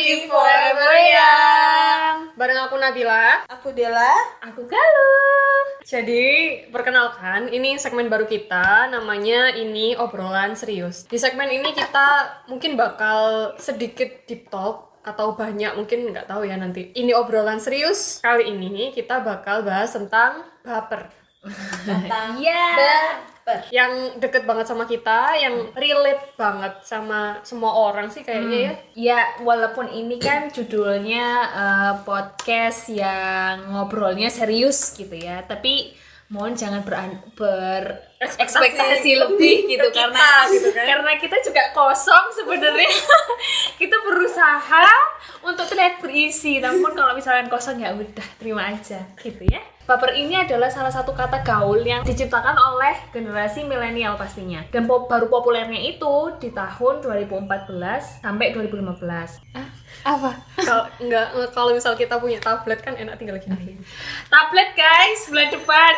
di Forever Young. Bareng aku Nabila. Aku Dela Aku Galuh. Jadi perkenalkan ini segmen baru kita Namanya ini obrolan serius. Di segmen ini kita mungkin bakal sedikit deep talk atau banyak mungkin nggak tahu ya nanti. Ini obrolan serius. Kali ini kita bakal bahas tentang baper. Tentang Iya. Yang deket banget sama kita yang relate banget sama semua orang sih kayaknya ya. Ya, walaupun ini kan judulnya eh, podcast yang ngobrolnya serius gitu ya, tapi mohon jangan beran- berekspektasi lebih gitu kita, karena gitu kan. karena kita juga kosong sebenarnya. kita berusaha untuk terlihat berisi, namun kalau misalnya kosong ya udah terima aja gitu ya. Baper ini adalah salah satu kata gaul yang diciptakan oleh generasi milenial pastinya. Dan po- baru populernya itu di tahun 2014 sampai 2015. Apa kalau nggak kalau misal kita punya tablet kan enak tinggal gini Tablet guys, bulan depan.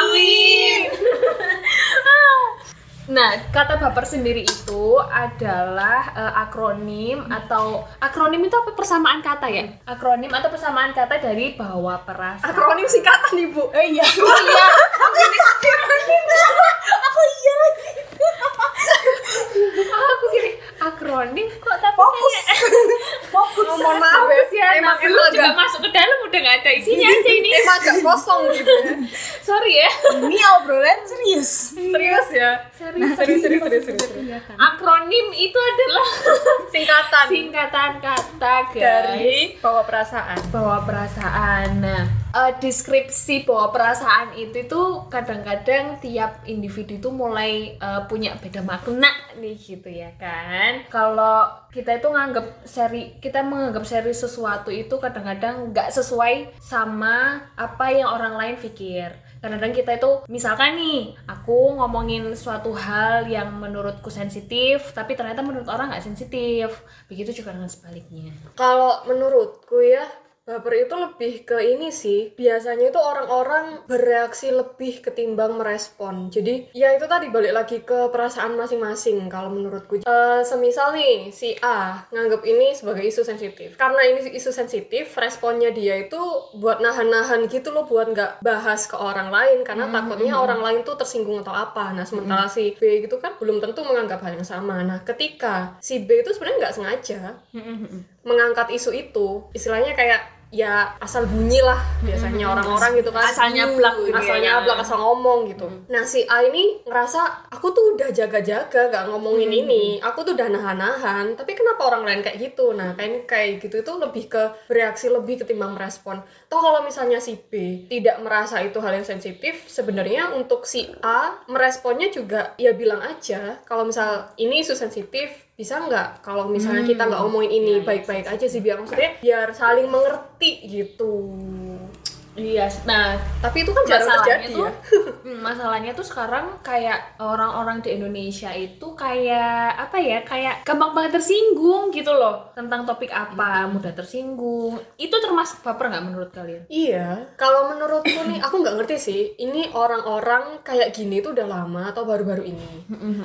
Amin. Nah, kata baper sendiri itu adalah eh, akronim atau akronim itu apa persamaan kata ya? Akronim atau persamaan kata dari bawa perasaan. akronim singkatan ibu Eh iya Oh iya. Aku iya lagi aku gini akronim kok tapi Fokus. kayak Fokus. Oh, mohon maaf Fokus ya, emang nah, belum juga agak masuk ke dalam udah nggak ada isinya aja ini. emang agak kosong gitu ya. Sorry ya. Ini obrolan serius. Serius ya? Serius, serius serius serius, serius. Akronim itu adalah singkatan. Singkatan kata guys. dari bawa perasaan. Bawa perasaan. Nah, eh, deskripsi bawa perasaan itu tuh kadang-kadang tiap individu itu mulai eh, punya beda makna nih gitu ya kan. Kalau kita itu nganggap seri kita menganggap seri sesuatu itu kadang-kadang nggak sesuai sama apa yang orang lain pikir. Kadang-kadang kita itu misalkan nih aku ngomongin suatu hal yang menurutku sensitif tapi ternyata menurut orang nggak sensitif. Begitu juga dengan sebaliknya. kalau menurutku ya baper itu lebih ke ini sih biasanya itu orang-orang bereaksi lebih ketimbang merespon. Jadi ya itu tadi balik lagi ke perasaan masing-masing kalau menurutku. Eh, semisal nih si A nganggap ini sebagai isu sensitif. Karena ini isu sensitif responnya dia itu buat nahan-nahan gitu loh buat nggak bahas ke orang lain. Karena takutnya orang lain tuh tersinggung atau apa. Nah sementara si B gitu kan belum tentu menganggap hal yang sama. Nah ketika si B itu sebenarnya nggak sengaja mengangkat isu itu istilahnya kayak ya asal bunyi lah biasanya orang-orang gitu kan. Asal nyablak gitu asal ya. asal ngomong gitu. Nah si A ini ngerasa aku tuh udah jaga-jaga gak ngomongin ini. Aku tuh udah nahan-nahan tapi kenapa orang lain kayak gitu? Nah kayak kayak gitu itu lebih ke bereaksi lebih ketimbang merespon. Toh kalau misalnya si B tidak merasa itu hal yang sensitif sebenarnya untuk si A meresponnya juga ya bilang aja kalau misal ini isu sensitif bisa nggak kalau misalnya kita nggak ngomongin ini baik-baik aja sih biar maksudnya biar saling mengerti gitu Iya, nah tapi itu kan jarang masalahnya terjadi tuh ya hmm, masalahnya tuh sekarang kayak orang-orang di Indonesia itu kayak apa ya kayak gampang banget tersinggung gitu loh tentang topik apa mudah tersinggung itu termasuk baper nggak menurut kalian Iya, kalau menurutku nih aku nggak ngerti sih. Ini orang-orang kayak gini tuh udah lama atau baru-baru ini?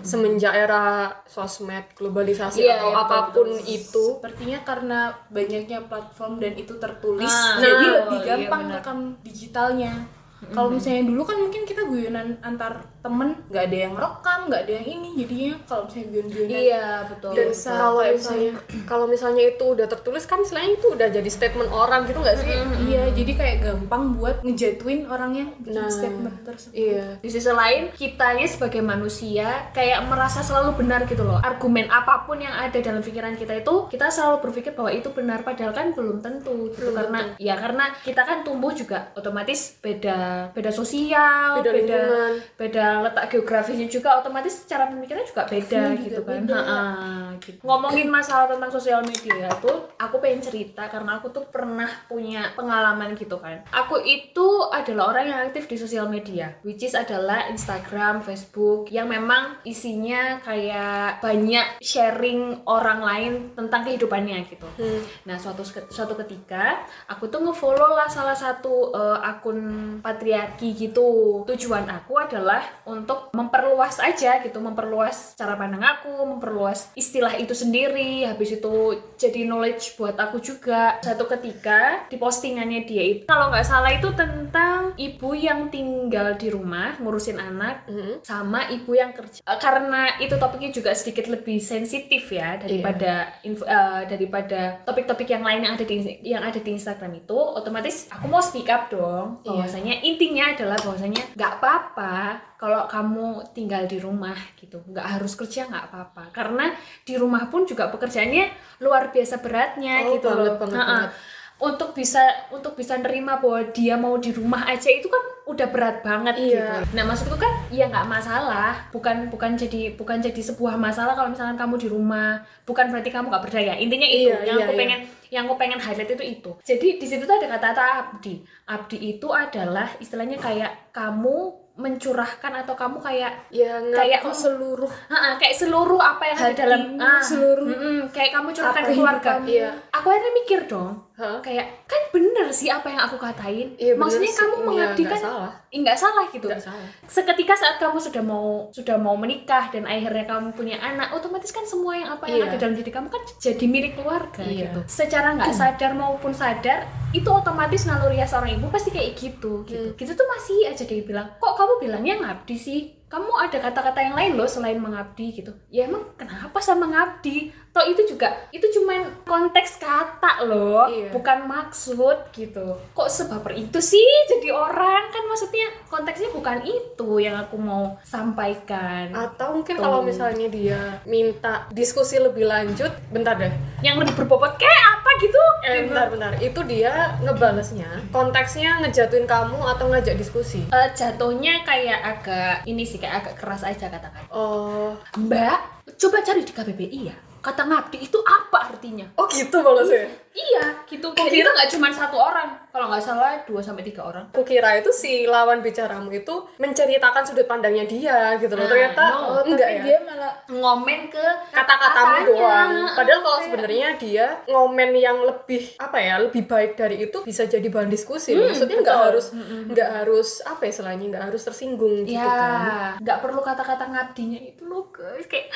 Semenjak era sosmed, globalisasi Iya, atau iya, apa pun betul. itu. Sepertinya karena banyaknya platform dan itu tertulis Nah, Jadi lebih iya gampang rekam digitalnya. Kalau misalnya dulu kan mungkin kita guyonan antar temen nggak ada yang rekam, nggak ada yang ini jadinya kalau misalnya guyon-guyonan iya betul kalau misalnya kalau misalnya itu udah tertulis kan istilahnya itu udah jadi statement orang gitu nggak sih? Iya, jadi kayak gampang buat ngejatuhin orang yang bikin Nah, statement tersebut. Iya. di sisi lain kitanya sebagai manusia kayak merasa selalu benar gitu loh argumen apa pun yang ada dalam pikiran kita itu kita selalu berpikir bahwa itu benar padahal kan belum tentu gitu karena ya karena kita kan tumbuh juga otomatis beda beda sosial Beda lingkungan. beda letak geografisnya juga otomatis cara pemikirannya juga beda juga gitu kan beda. Ha-ha, gitu. ngomongin masalah tentang sosial media tuh aku pengen cerita karena aku tuh pernah punya pengalaman gitu kan aku itu adalah orang yang aktif di sosial media which is adalah Instagram Facebook yang memang isinya kayak banyak sharing orang lain tentang kehidupannya gitu Hmm. Nah, suatu suatu ketika aku tuh ngefollow lah salah satu eh, akun patriarki gitu. Tujuan aku adalah untuk memperluas aja gitu memperluas cara pandang aku memperluas istilah itu sendiri. Habis itu jadi knowledge buat aku juga. Satu ketika di postingannya dia itu kalau nggak salah itu tentang ibu yang tinggal di rumah ngurusin anak Mhm. sama ibu yang kerja. Eh, karena itu topiknya juga sedikit lebih sensitif ya daripada info- eh, daripada topik-topik yang lain yang ada di yang ada di Instagram itu otomatis aku mau speak up dong. Iya. bahwasanya intinya adalah bahwasanya nggak apa-apa kalau kamu tinggal di rumah gitu nggak harus kerja nggak apa-apa karena di rumah pun juga pekerjaannya luar biasa beratnya Oh, gitu banget, loh banget, Ha-ha. banget. untuk bisa untuk bisa nerima bahwa dia mau di rumah aja itu kan udah berat banget Iya. gitu. Nah maksudku kan ya nggak masalah, bukan bukan jadi bukan jadi sebuah masalah kalau misalkan kamu di rumah, bukan berarti kamu nggak berdaya. Intinya itu Iya, yang iya, aku iya. pengen yang aku pengen highlight itu itu. Jadi di situ tuh ada kata-kata abdi. Abdi itu adalah istilahnya kayak kamu mencurahkan atau kamu kayak ya Kayak mm, seluruh ah, kayak seluruh apa yang ada dalam ah, seluruh mm-mm, kayak kamu curahkan ke keluarga. kamu. Iya. Aku akhirnya mikir dong, Hah? kayak kan bener sih apa yang aku katain. Iya, bener Maksudnya sih. kamu Iya, mengabdi nggak kan salah. nggak salah gitu. Nggak salah. Seketika saat kamu sudah mau sudah mau menikah dan akhirnya kamu punya anak, otomatis kan semua yang apa yang Iya. ada dalam diri kamu kan jadi milik keluarga Iya. gitu. Secara nggak sadar maupun sadar, itu otomatis naluri seorang ibu pasti kayak gitu gitu. Gitu tuh masih aja dia bilang, kok kamu bilangnya ngabdi sih? Kamu ada kata-kata yang lain loh selain mengabdi gitu. Ya emang kenapa sama ngabdi? Toh itu juga itu cuman konteks kata loh, Iya. bukan maksud gitu. Kok sebaper itu sih jadi orang kan maksudnya konteksnya bukan itu yang aku mau sampaikan. atau mungkin Tuh. kalau misalnya dia minta diskusi lebih lanjut bentar deh yang lebih berbobot kayak apa gitu? eh bentar bentar itu dia ngebalesnya konteksnya ngejatuhin kamu atau ngajak diskusi Eh, jatuhnya kayak agak ini sih kayak agak keras aja katakan. oh Mbak, coba cari di KBBI ya. Kata ngabdi itu apa artinya? oh gitu balesnya Iya, gitu. Dan itu nggak cuma satu orang. Kalau nggak salah 2 sampai tiga orang. aku kira itu si lawan bicaramu itu menceritakan sudut pandangnya dia gitu loh Nah, ternyata no. oh, enggak tapi ya dia malah Ngomen ke kata-katamu doang padahal kalau sebenarnya dia ngomen yang lebih apa ya lebih baik dari itu bisa jadi bahan diskusi loh. maksudnya nggak harus nggak harus apa ya istilahnya nggak harus tersinggung gitu ya, kan nggak perlu kata-kata ngabdinya itu loh guys. Kayak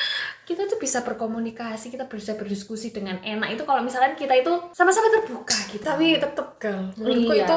kita tuh bisa berkomunikasi, kita bisa berdiskusi dengan enak. Itu kalau misalkan kita itu sama-sama terbuka gitu. tapi tetep gal menurutku Iya. itu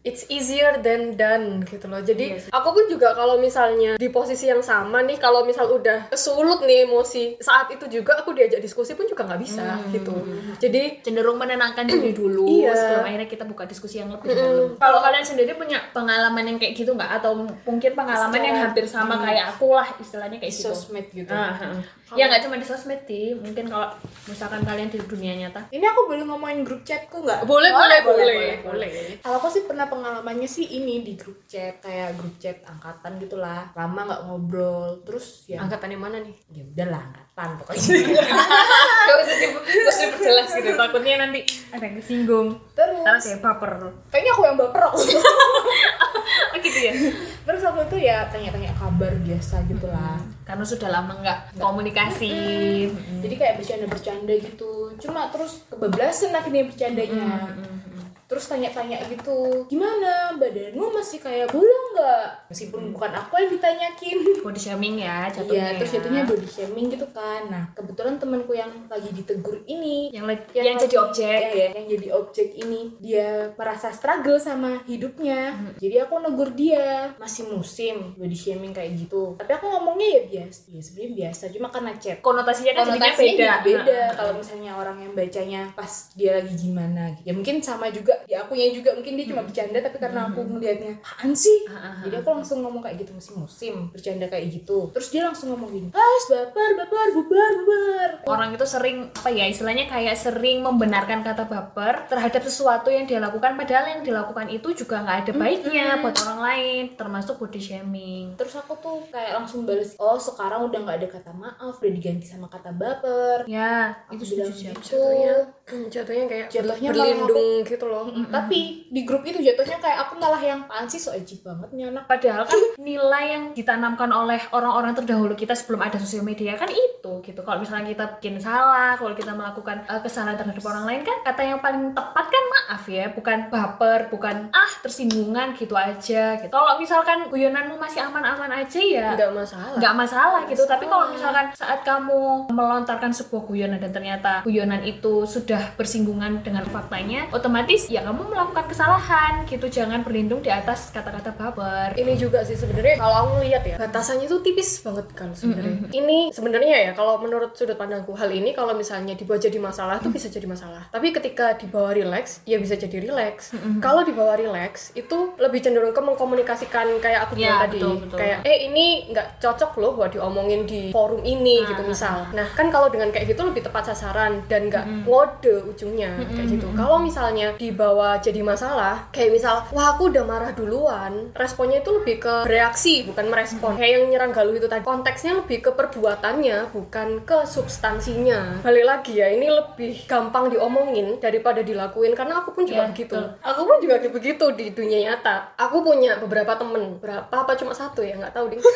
it's easier than done gitu loh jadi Iya sih. aku pun juga kalau misalnya di posisi yang sama nih kalau misal udah kesulut nih emosi saat itu juga aku diajak diskusi pun juga nggak bisa gitu jadi cenderung menenangkan diri dulu Iya. sebelum akhirnya kita buka diskusi yang lebih dalam. Kalau kalian sendiri punya pengalaman yang kayak gitu nggak atau mungkin pengalaman yang hampir sama kayak aku lah istilahnya kayak gitu. sosmed gitu Ah, ah. Ya nggak cuma di sosmed sih, mungkin kalau misalkan kalian di dunia nyata. ini aku boleh ngomongin grup chatku nggak boleh boleh boleh, boleh, boleh. Kalau aku sih pernah pengalamannya sih ini di grup chat kayak grup chat angkatan gitulah lama nggak ngobrol terus ya angkatan yang mana nih ya udahlah angkatan pokoknya Gak usah usah diperjelas gitu, takutnya nanti ada yang kesinggung. Karena terus saya baper. kayaknya aku yang baper Oh gitu ya? Terus aku tuh ya tanya-tanya kabar biasa gitulah Karena sudah lama nggak komunikasi. jadi kayak bercanda-bercanda gitu. Cuma terus kebablasan akhirnya bercandanya terus tanya-tanya gitu gimana badanmu masih kayak bolong nggak meskipun bukan aku yang ditanyakin Body shaming ya jatuhnya. Iya, terus ya. jatuhnya body shaming gitu kan. Nah, kebetulan temanku yang lagi ditegur ini, yang lagi- yang jadi objek. ya, ya, yang jadi objek ini, dia merasa struggle sama hidupnya. Jadi aku negur dia, masih musim body shaming kayak gitu. Tapi aku ngomongnya ya biasa, ya sebenarnya biasa, cuma karena chat. konotasinya kan Konotasinya beda. beda Nah, kalau misalnya orang yang bacanya pas dia lagi gimana. Ya mungkin sama juga di akunya juga mungkin dia cuma bercanda tapi karena aku ngelihatnya apaan sih? Ah, ah, ah. Jadi aku langsung ngomong kayak gitu musim-musim bercanda kayak gitu. Terus dia langsung ngomong gini, "Guys, baper, baper, bubar." Orang itu sering apa ya istilahnya kayak sering membenarkan kata baper terhadap sesuatu yang dia lakukan padahal yang dilakukan itu juga nggak ada baiknya buat orang lain termasuk body shaming Terus aku tuh kayak langsung bales, "Oh, sekarang udah nggak ada kata maaf, udah diganti sama kata baper." ya Aku itu bilang aku. gitu. jatuhnya jatuhnya kayak Jatuhnya berlindung gitu loh tapi di grup itu jatuhnya kayak aku malah yang apaan sih so ajib banget nih anak Padahal kan nilai yang ditanamkan oleh orang-orang terdahulu kita sebelum ada sosial media kan itu gitu. Kalau misalnya kita bikin salah, kalau kita melakukan uh, kesalahan terhadap orang lain kan kata yang paling tepat kan maaf ya, bukan baper, bukan ah tersinggungan gitu aja gitu. Kalau misalkan guyonanmu masih aman-aman aja ya nggak masalah. nggak masalah gitu. Tapi kalau misalkan saat kamu melontarkan sebuah guyonan dan ternyata guyonan itu sudah bersinggungan dengan faktanya otomatis ya kamu melakukan kesalahan gitu. Jangan berlindung di atas kata-kata baper. Ini juga sih sebenarnya kalau aku lihat ya batasannya itu tipis banget kan sebenarnya. Ini sebenarnya ya kalau menurut sudut hal ini kalau misalnya dibawa jadi masalah tuh bisa jadi masalah. Tapi ketika dibawa relax ya bisa jadi relax. Kalau dibawa relax itu lebih cenderung ke mengkomunikasikan kayak aku bilang Ya, tadi. betul, betul. kayak eh ini nggak cocok loh buat diomongin di forum ini gitu misal. nah. Kan kalau dengan kayak gitu lebih tepat sasaran dan nggak ngode ujungnya kayak gitu. Kalau misalnya dibawa jadi masalah kayak misal wah aku udah marah duluan responnya itu lebih ke bereaksi bukan merespon. Kayak yang nyerang galuh itu tadi. Konteksnya lebih ke perbuatannya bukan ke substansinya balik lagi ya ini lebih gampang diomongin daripada dilakuin karena aku pun juga Ya, begitu. betul. aku pun juga begitu di dunia nyata. Aku punya beberapa temen berapa apa cuma satu ya nggak tahu ding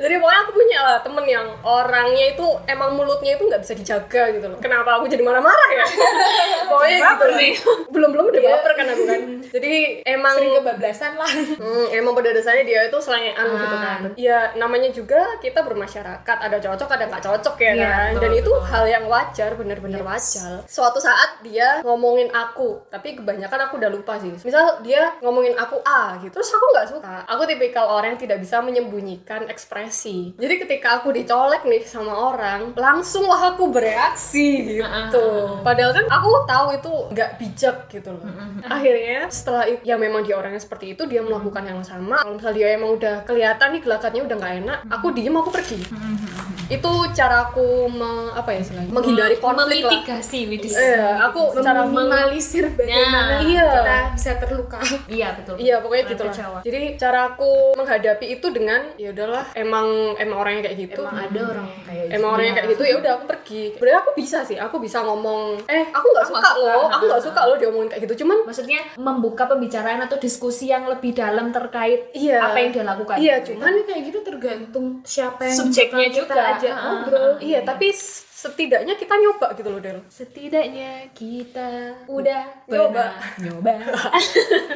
jadi pokoknya aku punya lah temen yang orangnya itu emang mulutnya itu nggak bisa dijaga gitu loh kenapa aku jadi marah-marah ya pokoknya gitu nih. belum belum udah baper kan aku kan jadi emang sering kebablasan lah Hmm, emang pada dasarnya dia itu selengean Ah. gitu kan. Ya namanya juga kita bermasyarakat, ada cocok ada nggak cocok ya Iya, kan. betul, Dan itu betul. hal yang wajar, bener-bener wajar. Suatu saat dia ngomongin aku, tapi kebanyakan aku udah lupa sih. Misal dia ngomongin aku A gitu, terus aku nggak suka. Aku tipikal orang yang tidak bisa menyembunyikan ekspresi. Jadi ketika aku dicolek nih sama orang, langsung lah aku bereaksi gitu. Padahal kan aku tahu itu nggak bijak gitu loh. Akhirnya setelah itu, ya memang dia orangnya seperti itu, dia melakukan yang sama. Kalau misalnya dia emang udah kelihatan nih gelagatnya udah nggak enak, aku diem aku pergi. Itu cara aku me- apa ya istilahnya? menghindari konflik lah. memitigasi widis Iya, aku cara meng- meminimalisir bagaimana Iya. kita bisa terluka iya betul Iya pokoknya gitu lah. Jadi cara aku menghadapi itu dengan ya udahlah emang emang orangnya kayak gitu. emang ada orang kayak gitu. Emang orangnya kayak gitu ya udah aku pergi. Sebenarnya aku bisa sih, aku bisa ngomong, eh aku nggak suka, loh, aku nggak suka loh diomongin kayak gitu. Cuman maksudnya membuka pembicaraan atau diskusi yang lebih dalam terkait Iya. apa yang dia lakukan iya cuman kayak gitu tergantung siapa yang Subjeknya kita juga. ajak Ah, ngobrol iya tapi s- setidaknya kita nyoba gitu loh Del. setidaknya kita udah Nyoba. nyoba.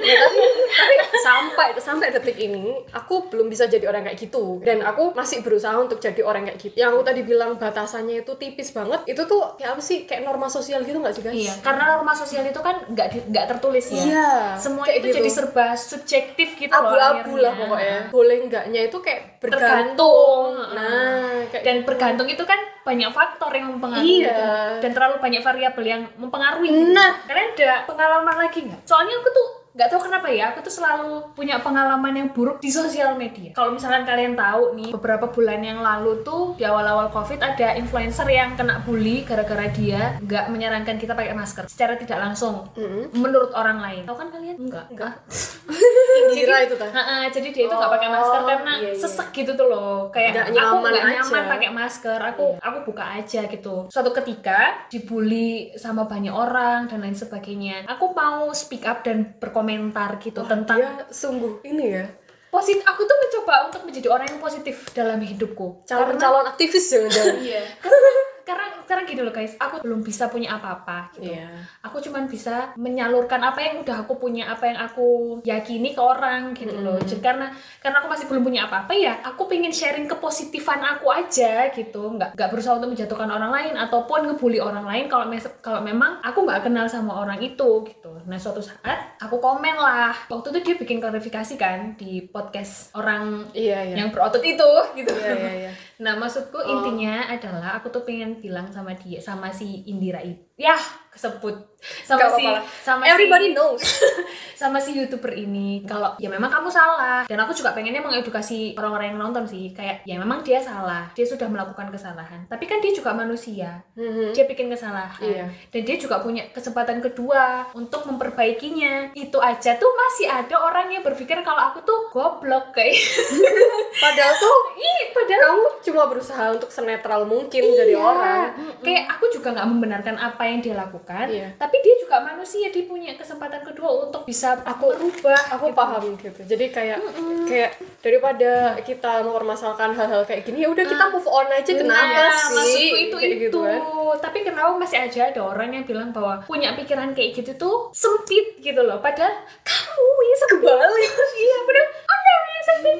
Ya, tapi, tapi sampai sampai detik ini aku belum bisa jadi orang kayak gitu. Dan aku masih berusaha untuk jadi orang kayak gitu. Yang aku tadi bilang batasannya itu tipis banget itu tuh kayak apa sih? Kayak norma sosial gitu nggak sih guys? Iya karena norma sosial itu kan nggak nggak tertulis ya. Iya, semua kayak itu gitu. jadi serba subjektif gitu loh abu-abu lah pokoknya. Boleh enggaknya itu kayak Tergantung. bergantung nah kayak dan bergantung itu kan banyak faktor yang mempengaruhi Iya. gitu. dan terlalu banyak variabel yang mempengaruhi Nah. kalian ada pengalaman lagi nggak soalnya aku tuh nggak tahu kenapa ya aku tuh selalu punya pengalaman yang buruk di sosial media. Kalau misalkan kalian tahu nih beberapa bulan yang lalu tuh di awal-awal covid ada influencer yang kena bully gara-gara dia nggak menyarankan kita pakai masker secara tidak langsung menurut orang lain. Tahu kan kalian? Enggak enggak Indira itu Ha-ha, jadi dia itu nggak pakai masker Oh, karena iya, iya. sesek gitu tuh loh. Kayak Nggak aku nggak nyaman pakai masker aku aku buka aja gitu. Suatu ketika dibully sama banyak orang dan lain sebagainya. Aku mau speak up dan berkomentar gitu tentang dia sungguh ini ya. Positif aku tuh mencoba untuk menjadi orang yang positif dalam hidupku. Calon calon aktivis jangan-jangan iya. karena karena sekarang gini loh guys. Aku belum bisa punya apa-apa gitu. Iya. aku cuman bisa menyalurkan apa yang udah aku punya apa yang aku yakini ke orang gitu loh. Jadi karena karena aku masih belum punya apa-apa ya aku pengen sharing kepositifan aku aja gitu. Nggak nggak berusaha untuk menjatuhkan orang lain ataupun ngebully orang lain kalau mes- kalau memang aku nggak kenal sama orang itu gitu. Nah suatu saat aku komen lah. Waktu itu dia bikin klarifikasi kan di podcast orang iya iya. yang berotot itu gitu. Iya iya iya Nah, maksudku intinya adalah aku tuh pengen bilang sama dia, sama si Indira itu, ya kesebut. Sama Gak si sama Everybody si, knows. sama si youtuber ini. Kalau ya memang kamu salah. Dan aku juga pengennya mengedukasi orang-orang yang nonton sih. Kayak ya memang dia salah. Dia sudah melakukan kesalahan. Tapi kan dia juga manusia. Mhm. dia bikin kesalahan. Iya. dan dia juga punya kesempatan kedua untuk memperbaikinya. Itu aja tuh masih ada orang yang berpikir kalau aku tuh goblok kayak Padahal tuh padahal kamu cuma berusaha untuk senetral mungkin jadi Iya. orang. kayak aku juga nggak membenarkan apa yang dia lakukan Iya. tapi dia juga manusia dia punya kesempatan kedua untuk bisa aku rubah Aku paham gitu. Jadi kayak kayak daripada kita mempermasalahkan hal-hal kayak gini ya udah kita move on aja kenapa Nah, sih? itu Kayak itu gitu kan. tapi kenapa masih aja ada orang yang bilang bahwa punya pikiran kayak gitu tuh sempit gitu loh padahal kamu yang sebalik iya anda yang sempit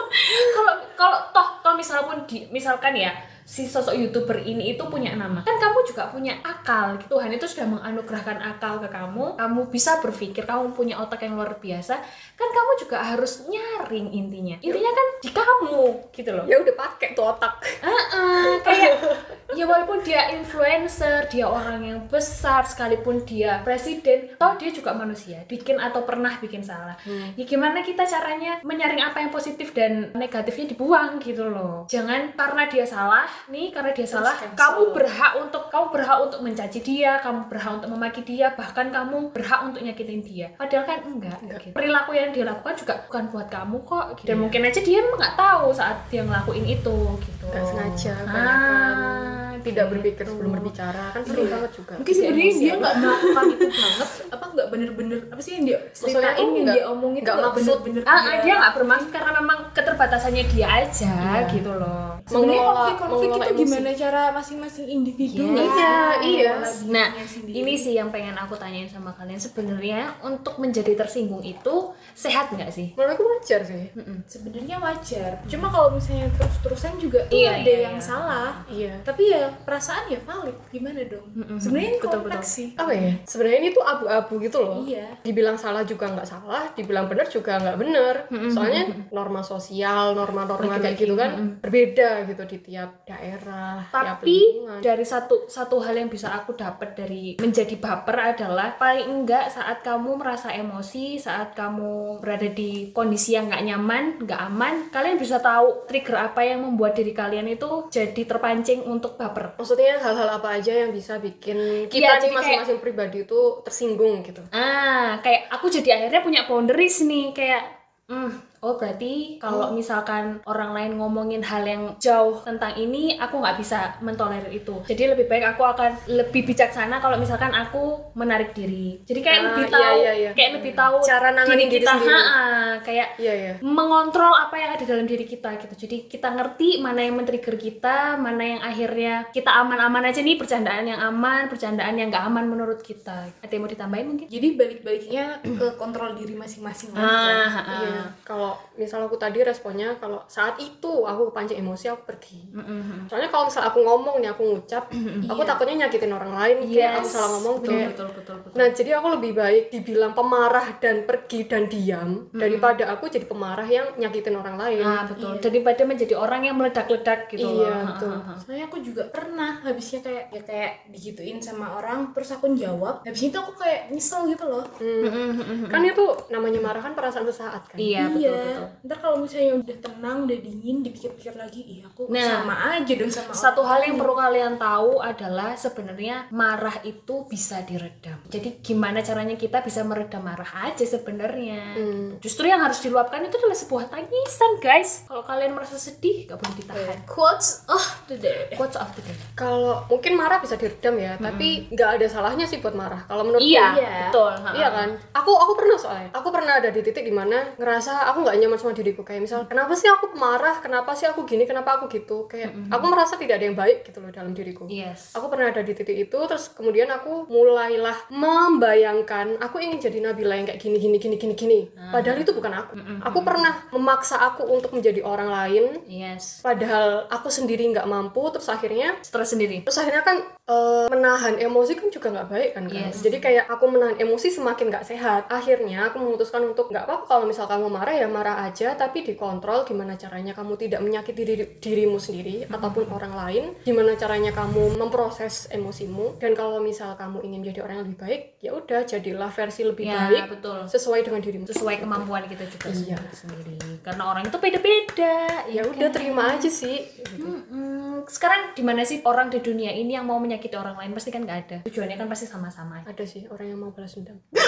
kalau kalau toh toh misalpun di misalkan ya si sosok youtuber ini itu punya nama. Kan kamu juga punya akal Tuhan itu sudah menganugerahkan akal ke kamu. Kamu bisa berpikir kamu punya otak yang luar biasa. Kan kamu juga harus nyaring intinya. Intinya kan di kamu gitu loh. Ya udah pakai tuh otak. Ah, kayak ya walaupun dia influencer, dia orang yang besar sekalipun dia presiden, toh dia juga manusia, bikin atau pernah bikin salah. Ya gimana kita caranya menyaring apa yang positif dan negatifnya dibuang gitu loh. Jangan karena dia salah, nih karena dia salah, cancel. kamu berhak untuk kamu berhak untuk mencaci dia, kamu berhak untuk memaki dia, bahkan kamu berhak untuk nyakitin dia. Padahal kan enggak. gitu. Perilaku yang dia lakukan juga bukan buat kamu kok. gitu. Dan mungkin aja dia nggak tahu saat dia ngelakuin itu gitu. Nggak sengaja, Ah. Tidak gitu. berpikir sebelum berbicara kan sering banget juga. mungkin sebenarnya dia nggak melakukan itu banget apa nggak bener-bener apa sih yang dia ceritain yang dia omongin nggak maksud. bener-bener ah, dia nggak bermaksud karena memang keterbatasannya dia aja gitu loh. sebenarnya Mengelola- konflik-konflik itu emosi. gimana cara masing-masing individu Iya. nih? Iya, iya. Nah, sendiri. ini sih yang pengen aku tanyain sama kalian sebenarnya untuk menjadi tersinggung itu sehat nggak sih? Menurut aku wajar sih. sebenarnya wajar cuma kalau misalnya terus-terusan juga tuh Iya, ada iya, yang iya. salah Iya. tapi ya perasaan ya valid gimana dong sebenarnya ini Betul, kompleks betul. sih Apa ya? Sebenarnya ini tuh abu-abu gitu loh. iya Dibilang salah juga nggak salah, dibilang benar juga nggak benar. Soalnya norma sosial, norma-norma kayak gitu kan berbeda gitu di tiap daerah, tiap Tapi lingkungan. dari satu satu hal yang bisa aku dapat dari menjadi baper adalah paling enggak saat kamu merasa emosi, saat kamu berada di kondisi yang nggak nyaman, nggak aman, kalian bisa tahu trigger apa yang membuat diri kalian itu jadi terpancing untuk baper. Maksudnya hal-hal apa aja yang bisa bikin kita nih kayak- masing-masing pribadi itu tersinggung gitu. Ah, kayak aku jadi akhirnya punya boundaries nih kayak hmm, oh berarti kalau misalkan orang lain ngomongin hal yang jauh tentang ini aku nggak bisa mentolerir itu jadi lebih baik aku akan lebih bijaksana kalau misalkan aku menarik diri jadi kayak Ah, lebih iya, tahu iya, iya. kayak lebih tahu Cara nanganin diri kita sendiri. Ha, kayak Iya, iya. mengontrol apa yang ada dalam diri kita gitu jadi kita ngerti mana yang men-trigger kita mana yang akhirnya kita aman-aman aja nih bercandaan yang aman bercandaan yang nggak aman menurut kita ada yang mau ditambahin mungkin jadi balik-baliknya ke kontrol diri masing-masing kan. ah, ah. Iya, kalau misal aku tadi responnya kalau saat itu aku pancing emosi aku pergi. Mm-mm. Soalnya kalau misal aku ngomong nih aku ngucap, aku takutnya nyakitin orang lain kayak aku Yes. salah ngomong betul, kayak betul betul betul Nah, jadi aku lebih baik dibilang pemarah dan pergi dan diam daripada aku jadi pemarah yang nyakitin orang lain. ah betul daripada menjadi orang yang meledak-ledak gitu Iya, loh. betul. Soalnya aku juga pernah habisnya kayak ya kayak digituin sama orang terus aku jawab habis itu aku kayak nyesel gitu loh Hmm. Kan itu namanya marah kan perasaan sesaat kan. iya betul betul ntar kalau misalnya udah tenang udah dingin dipikir-pikir lagi iya aku Nah, sama aja dong sama Satu hal yang perlu kalian tahu adalah sebenarnya marah itu bisa diredam. Jadi gimana caranya kita bisa meredam marah aja sebenarnya. Justru yang harus diluapkan itu adalah sebuah tangisan, guys. Kalau kalian merasa sedih, gak boleh ditahan. quotes oh the day Quotes of the day. Kalau mungkin marah bisa diredam ya, tapi nggak ada salahnya sih buat marah. Kalau menurut Iya, Iya. betul. Iya kan? Aku aku pernah soalnya. Aku pernah ada di titik di mana ngerasa aku nggak nyaman sama diriku. Kayak misal, kenapa sih aku marah? Kenapa sih aku gini? Kenapa aku gitu? Kayak aku merasa tidak ada yang baik gitu loh dalam diriku. Yes. Aku pernah ada di titik itu, terus kemudian aku mulailah membayangkan aku ingin jadi Nabila yang kayak gini gini gini gini gini. Padahal itu bukan aku. Aku pernah memaksa aku untuk menjadi orang lain. Yes. Padahal aku sendiri nggak mampu terus akhirnya stres sendiri terus akhirnya kan eh, menahan emosi kan juga nggak baik kan kan? Yes. jadi kayak aku menahan emosi semakin nggak sehat akhirnya aku memutuskan untuk nggak apa-apa kalau misal kamu marah ya marah aja tapi dikontrol gimana caranya kamu tidak menyakiti diri, dirimu sendiri ataupun orang lain gimana caranya kamu memproses emosimu dan kalau misal kamu ingin menjadi orang yang lebih baik ya udah jadilah versi lebih ya baik betul sesuai dengan dirimu sesuai kemampuan kita juga Iya. sendiri karena orang itu beda-beda ya udah terima aja sih Mm-mm. sekarang di mana sih orang di dunia ini yang mau menyakiti orang lain pasti kan nggak ada. Tujuannya kan pasti sama-sama. Ada sih orang yang mau balas dendam.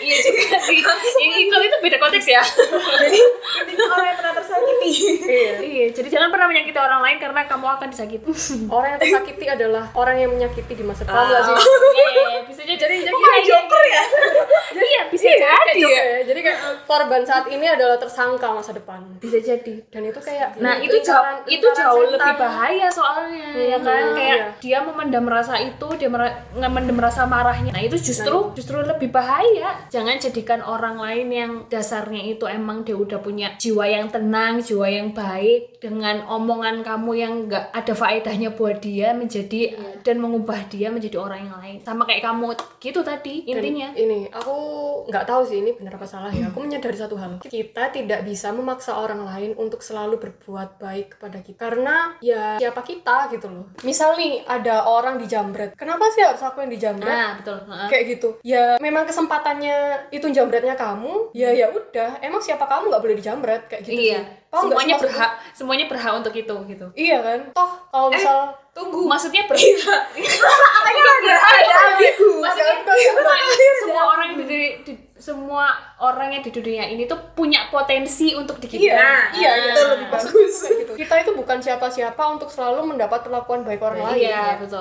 Iya juga sih. Ini kalau itu beda konteks ya. Jadi intinya orang yang pernah tersakiti. Iya. Iya jadi jangan pernah menyakiti orang lain karena kamu akan disakiti. Orang yang tersakiti adalah orang yang menyakiti di masa depan sih? Iya iya, iya. bisa jadi jadi jadi Iya, iya, iya. iya bisa Iya, kayak jadi Joker ya. ya. Jadi kayak korban saat ini adalah tersangka masa depan. bisa jadi. Dan itu kayak Nah itu jauh itu jauh lebih bahaya soalnya ya kan? Hmm, kayak iya. dia memendam rasa itu dia memendam rasa marahnya. Nah itu justru justru lebih bahaya. Jangan jadikan orang lain yang dasarnya itu emang dia udah punya jiwa yang tenang jiwa yang baik dengan omongan kamu yang nggak ada faedahnya buat dia menjadi dan mengubah dia menjadi orang yang lain. Sama kayak kamu gitu tadi Dan intinya ini aku nggak tahu sih ini benar apa salah ya. Aku menyadari satu hal. Kita tidak bisa memaksa orang lain untuk selalu berbuat baik kepada kita. Karena ya siapa kita gitu loh. Misal nih ada orang dijamret. Kenapa sih harus aku yang dijamret? nah betul Heeh. kayak gitu ya memang kesempatannya itu jambretnya kamu ya ya udah emang siapa kamu nggak boleh dijambret kayak gitu iya sih Sih semuanya berhak semuanya berhak untuk itu gitu iya kan toh kalau misal tunggu maksudnya berhak ada ambigu maksudnya semua, semua orang yang di, di- semua orang yang di dunia ini tuh punya potensi untuk dikit iya iya itu itu lebih bagus. gitu. kita itu bukan siapa-siapa untuk selalu mendapat perlakuan baik orang lain. iya betul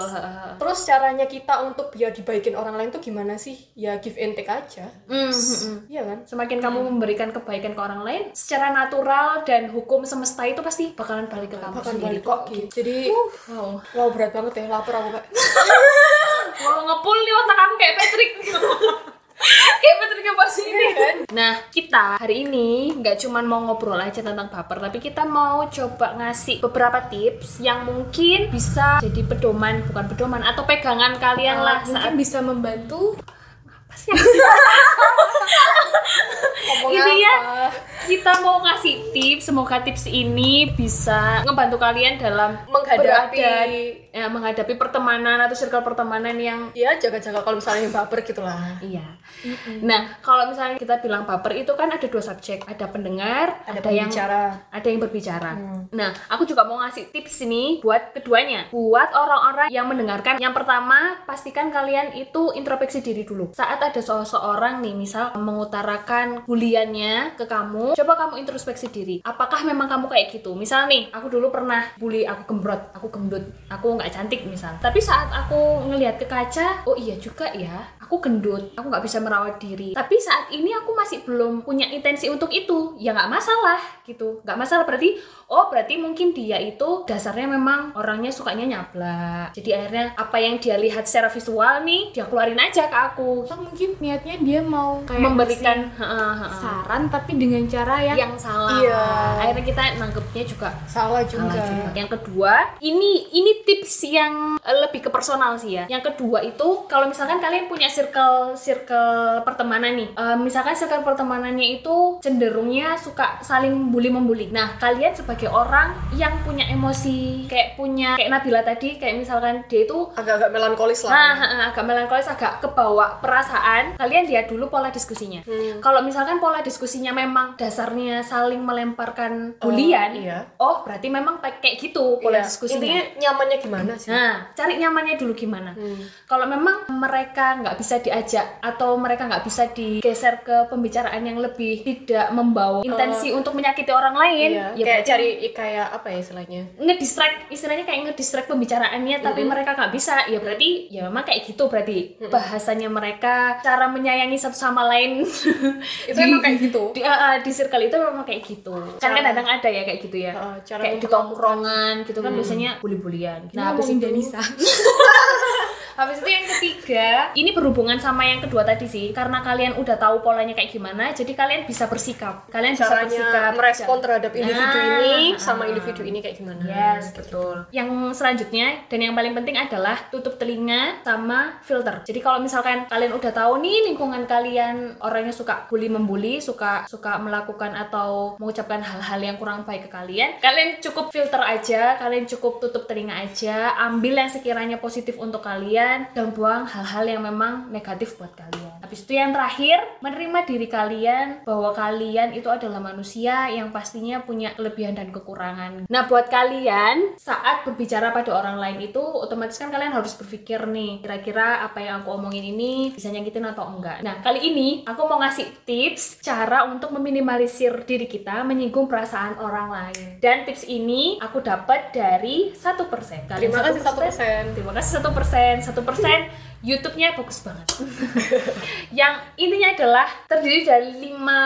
terus caranya kita untuk biar dibaikin orang lain tuh gimana sih? Ya give and take aja. Mm, mm, mm. iya kan? Semakin kamu memberikan kebaikan ke orang lain secara natural dan hukum semesta itu pasti bakalan balik ke kamu akan sendiri balik kok gitu. Jadi wow wow berat banget ya lapar aku kak. Mau ngepul nih otak aku kayak Patrick kayak Patrick yang pas ini? Kan nah kita hari ini nggak cuman mau ngobrol aja tentang baper tapi kita mau coba ngasih beberapa tips yang mungkin bisa jadi pedoman bukan pedoman atau pegangan kalian lah mungkin saat bisa membantu Intinya apa? kita mau ngasih tips, semoga tips ini bisa ngebantu kalian dalam Menghadapi- berada- ya, menghadapi pertemanan atau circle pertemanan yang ya jaga-jaga kalau misalnya yang baper gitulah iya. Nah, kalau misalnya kita bilang baper itu kan ada dua subjek, ada pendengar, ada, yang pembicara. ada yang berbicara. Nah, aku juga mau ngasih tips ini buat keduanya. Buat orang-orang yang mendengarkan. Yang pertama, pastikan kalian itu introspeksi diri dulu. Saat ada seseorang nih, misal mengutarakan buliannya ke kamu, coba kamu introspeksi diri. Apakah memang kamu kayak gitu? Misal nih, aku dulu pernah bully aku gembrot, aku gendut, aku nggak cantik misal. Tapi saat aku ngelihat ke kaca, oh iya juga ya, aku gendut, aku nggak bisa merawat diri. Tapi saat ini aku masih belum punya intensi untuk itu, ya nggak masalah gitu, nggak masalah berarti, oh berarti mungkin dia itu dasarnya memang orangnya sukanya nyablak. Jadi akhirnya apa yang dia lihat secara visual nih, dia keluarin aja ke aku, atau mungkin niatnya dia mau kayak memberikan saran tapi dengan cara yang, yang salah. Iya. Akhirnya kita nangkepnya juga salah salah juga, juga. Yang kedua, ini ini tips yang eh, lebih ke personal sih ya. Yang kedua itu kalau misalkan kalian punya circle circle pertemanan nih, eh, misalkan circle pertemanannya itu cenderungnya suka saling bully membuli. Nah, kalian sebagai orang yang punya emosi kayak punya kayak Nabila tadi, kayak misalkan dia itu agak-agak melankolis lah Nah, agak melankolis, agak kebawa perasaan. Kalian lihat dulu pola diskusinya. Kalau misalkan pola diskusinya memang dasarnya saling melemparkan bulian, iya. oh berarti memang kayak gitu pola Iya. diskusinya. intinya nyamannya gimana sih Nah, cari nyamannya dulu gimana. Hmm. Kalau memang mereka nggak bisa diajak atau mereka nggak bisa digeser ke pembicaraan yang lebih tidak membawa intensi untuk menyakiti orang lain, iya, ya kayak cari kayak apa ya istilahnya ngedistract istilahnya kayak ngedistract pembicaraannya tapi mereka nggak bisa ya berarti ya memang kayak gitu berarti bahasanya mereka cara menyayangi satu sama lain. Itu emang kayak gitu. di, ah, di circle itu memang kayak gitu. Kan kan kadang ada ya kayak gitu ya. Ah, cara kayak di tongkrongan gitu kan biasanya bully-bulian nah habis itu Danisa. Habis itu yang ketiga, ini berhubungan sama yang kedua tadi sih, karena kalian udah tahu polanya kayak gimana, jadi kalian bisa bersikap. Kalian bisa caranya bersikap merespon terhadap individu Nah, ini ah. sama individu ini kayak gimana Yes, betul. Yang selanjutnya dan yang paling penting adalah tutup telinga sama filter. Jadi kalau misalkan kalian udah tahu nih lingkungan kalian orangnya suka bully membuli, suka suka melakukan atau mengucapkan hal-hal yang kurang baik ke kalian, kalian cukup filter aja, kalian cukup tutup telinga aja, ambil yang sekiranya positif untuk kalian dan buang hal-hal yang memang negatif buat kalian. Habis itu yang terakhir, menerima diri kalian bahwa kalian itu adalah manusia yang pastinya punya kelebihan dan kekurangan. Nah, buat kalian saat berbicara pada orang lain itu otomatis kan kalian harus berpikir nih, kira-kira apa yang aku omongin ini bisa nyakitin atau enggak. Nah, kali ini aku mau ngasih tips cara untuk meminimalisir diri kita menyinggung perasaan orang lain. Dan tips ini aku dapat dari 1%. Kalian terima kasih satu 1%? persen Terima kasih satu persen, satu persen. YouTube-nya bagus banget. yang intinya adalah terdiri dari lima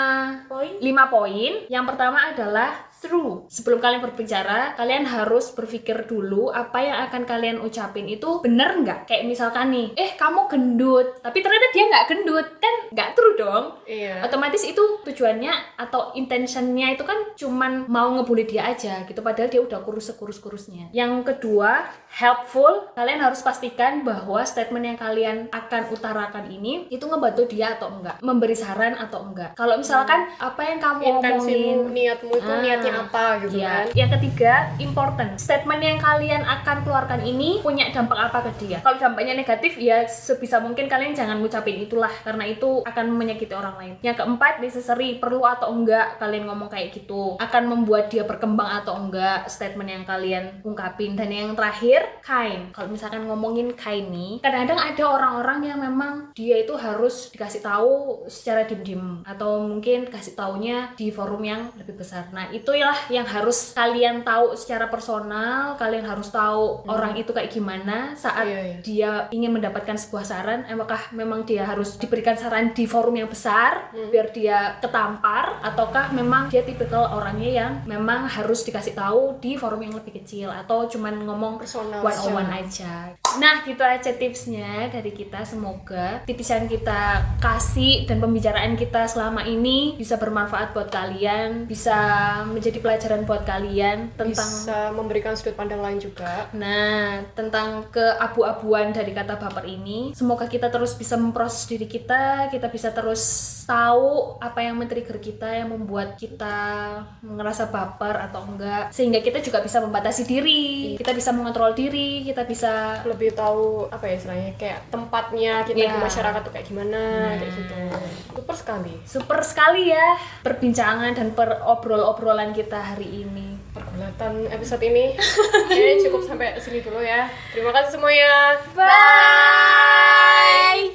Poin. lima poin. Yang pertama adalah true. Sebelum kalian berbicara, kalian harus berpikir dulu apa yang akan kalian ucapin itu bener nggak? Kayak misalkan nih, eh kamu gendut, tapi ternyata dia nggak gendut, kan nggak true dong. iya Otomatis itu tujuannya atau intentionnya itu kan cuman mau ngebully dia aja gitu padahal dia udah kurus sekurus kurusnya. Yang kedua helpful kalian harus pastikan bahwa statement yang kalian akan utarakan ini itu ngebantu dia atau enggak, memberi saran atau enggak. Kalau misalkan apa yang kamu omongin intensimu niatmu itu Ah, niatnya apa gitu Iya. kan Yang ketiga, important. Statement yang kalian akan keluarkan ini punya dampak apa ke dia? Kalau dampaknya negatif, ya sebisa mungkin kalian jangan ngucapin itulah karena itu akan menyakiti orang lain. Yang keempat, necessary, perlu atau enggak kalian ngomong kayak gitu. Akan membuat dia berkembang atau enggak statement yang kalian ungkapin. Dan yang terakhir, kind. Kalau misalkan ngomongin kind nih, kadang-kadang ada orang-orang yang memang dia itu harus dikasih tahu secara diem-diem atau mungkin kasih taunya di forum yang lebih besar. Nah, itulah yang harus kalian tahu secara personal, kalian harus tahu orang itu kayak gimana saat Iya, iya. dia ingin mendapatkan sebuah saran, apakah memang dia harus diberikan saran di forum yang besar biar dia ketampar ataukah memang dia tipikal orangnya yang memang harus dikasih tahu di forum yang lebih kecil atau cuman ngomong Personal one on one aja. Nah, gitu aja tipsnya dari kita. Semoga tips yang kita kasih dan pembicaraan kita selama ini bisa bermanfaat buat kalian, bisa menjadi pelajaran buat kalian tentang bisa memberikan sudut pandang lain juga. Nah, tentang keabu-abuan dari kata baper ini, semoga kita terus bisa memproses diri kita, kita bisa terus tahu apa yang men-trigger kita, yang membuat kita ngerasa baper atau enggak, sehingga kita juga bisa membatasi diri, kita bisa mengontrol diri, kita bisa lebih tahu apa ya istilahnya kayak tempatnya kita Iya. di masyarakat tuh kayak gimana kayak gitu. Super sekali. Super sekali ya perbincangan dan per obrol-obrolan kita hari ini. pergulatan episode ini Kayaknya cukup sampai sini dulu ya terima kasih semuanya Bye.